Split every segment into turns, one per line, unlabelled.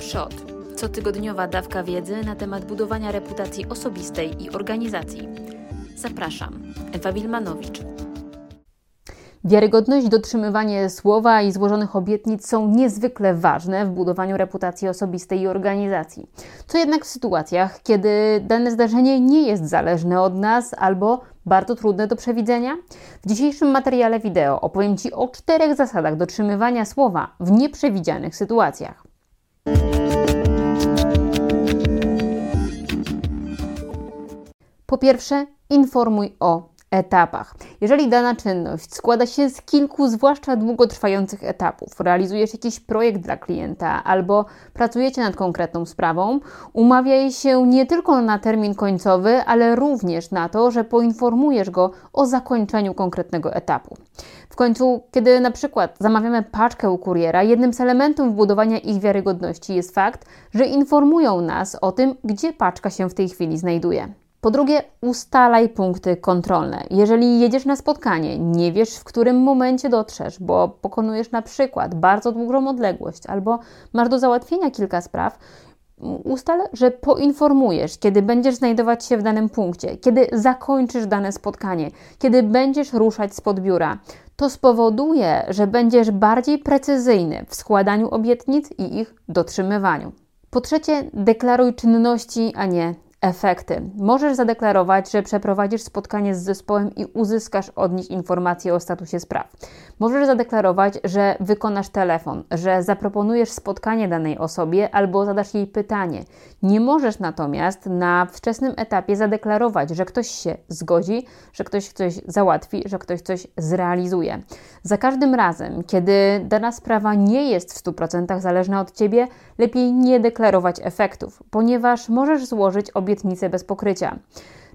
Przod. Cotygodniowa dawka wiedzy na temat budowania reputacji osobistej i organizacji. Zapraszam. Ewa Wilmanowicz.
Wiarygodność, dotrzymywanie słowa i złożonych obietnic są niezwykle ważne w budowaniu reputacji osobistej i organizacji. Co jednak w sytuacjach, kiedy dane zdarzenie nie jest zależne od nas albo bardzo trudne do przewidzenia? W dzisiejszym materiale wideo opowiem Ci o czterech zasadach dotrzymywania słowa w nieprzewidzianych sytuacjach. Po pierwsze, informuj o etapach. Jeżeli dana czynność składa się z kilku, zwłaszcza długotrwających etapów, realizujesz jakiś projekt dla klienta albo pracujecie nad konkretną sprawą, umawiaj się nie tylko na termin końcowy, ale również na to, że poinformujesz go o zakończeniu konkretnego etapu. W końcu, kiedy na przykład zamawiamy paczkę u kuriera, jednym z elementów budowania ich wiarygodności jest fakt, że informują nas o tym, gdzie paczka się w tej chwili znajduje. Po drugie, ustalaj punkty kontrolne. Jeżeli jedziesz na spotkanie, nie wiesz w którym momencie dotrzesz, bo pokonujesz na przykład bardzo długą odległość albo masz do załatwienia kilka spraw, ustal, że poinformujesz, kiedy będziesz znajdować się w danym punkcie, kiedy zakończysz dane spotkanie, kiedy będziesz ruszać spod biura. To spowoduje, że będziesz bardziej precyzyjny w składaniu obietnic i ich dotrzymywaniu. Po trzecie, deklaruj czynności, a nie efekty. Możesz zadeklarować, że przeprowadzisz spotkanie z zespołem i uzyskasz od nich informacje o statusie spraw. Możesz zadeklarować, że wykonasz telefon, że zaproponujesz spotkanie danej osobie albo zadasz jej pytanie. Nie możesz natomiast na wczesnym etapie zadeklarować, że ktoś się zgodzi, że ktoś coś załatwi, że ktoś coś zrealizuje. Za każdym razem, kiedy dana sprawa nie jest w 100% zależna od ciebie, lepiej nie deklarować efektów, ponieważ możesz złożyć obietnicę bez pokrycia.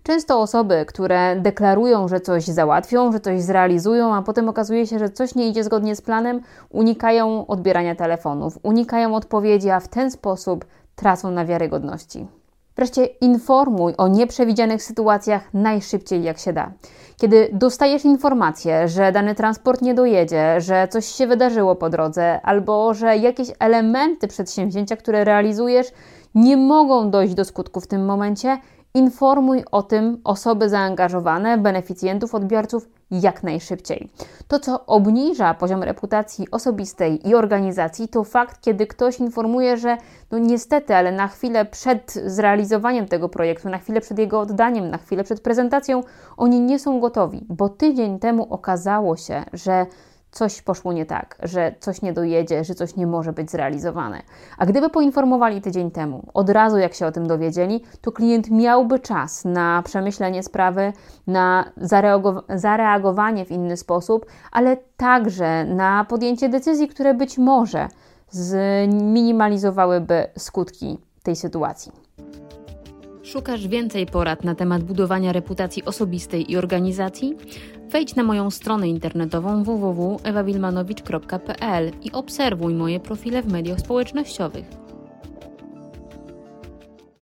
Często osoby, które deklarują, że coś załatwią, że coś zrealizują, a potem okazuje się, że coś nie idzie zgodnie z planem, unikają odbierania telefonów, unikają odpowiedzi, a w ten sposób tracą na wiarygodności. Wreszcie informuj o nieprzewidzianych sytuacjach najszybciej jak się da. Kiedy dostajesz informację, że dany transport nie dojedzie, że coś się wydarzyło po drodze, albo że jakieś elementy przedsięwzięcia, które realizujesz, nie mogą dojść do skutku w tym momencie, informuj o tym osoby zaangażowane, beneficjentów, odbiorców jak najszybciej. To, co obniża poziom reputacji osobistej i organizacji, to fakt, kiedy ktoś informuje, że no niestety, ale na chwilę przed zrealizowaniem tego projektu, na chwilę przed jego oddaniem, na chwilę przed prezentacją, oni nie są gotowi, bo tydzień temu okazało się, że coś poszło nie tak, że coś nie dojedzie, że coś nie może być zrealizowane. A gdyby poinformowali tydzień temu, od razu jak się o tym dowiedzieli, to klient miałby czas na przemyślenie sprawy, na zareagowanie w inny sposób, ale także na podjęcie decyzji, które być może zminimalizowałyby skutki tej sytuacji.
Szukasz więcej porad na temat budowania reputacji osobistej i organizacji? Wejdź na moją stronę internetową www.ewawilmanowicz.pl i obserwuj moje profile w mediach społecznościowych.